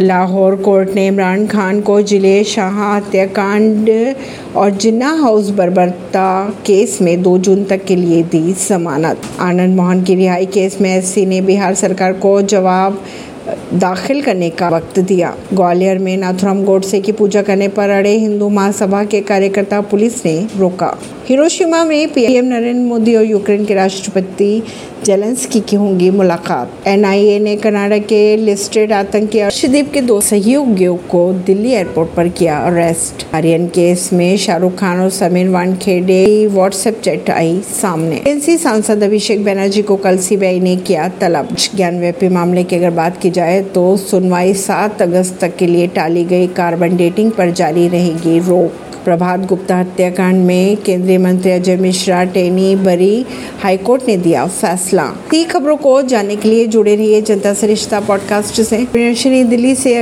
Lahore court ने इमरान खान को ज़िले शाह हत्याकांड और जिन्ना हाउस बर्बरता केस में 2 जून तक के लिए दी जमानत। आनंद मोहन की रिहाई केस में एससी ने बिहार सरकार को जवाब दाखिल करने का वक्त दिया। ग्वालियर में नाथुराम गोडसे की पूजा करने पर अड़े हिंदू महासभा के कार्यकर्ता पुलिस ने रोका। हिरोशिमा में पीएम नरेंद्र मोदी और यूक्रेन के राष्ट्रपति जेलेंस्की की होंगी मुलाकात। एनआईए ने कनाडा के लिस्टेड आतंकी अर्शदीप के दो सहयोगियों को दिल्ली एयरपोर्ट पर किया अरेस्ट। आर्यन केस में शाहरुख खान और समीर वानखेड़े व्हाट्सएप चैट आई सामने। एनसी सांसद अभिषेक बनर्जी को कल सीबीआई ने किया तलब। ज्ञान व्यापी मामले की अगर बात की जाए तो सुनवाई 7 अगस्त तक के लिए टाली गई। कार्बन डेटिंग पर जारी रहेगी रोक। प्रभात गुप्ता हत्याकांड में केंद्रीय मंत्री अजय मिश्रा, टेनी बरी हाईकोर्ट ने दिया फैसला। तीन खबरों को जानने के लिए जुड़े रहिए जनता सरिश्ता पॉडकास्ट से। दिल्ली से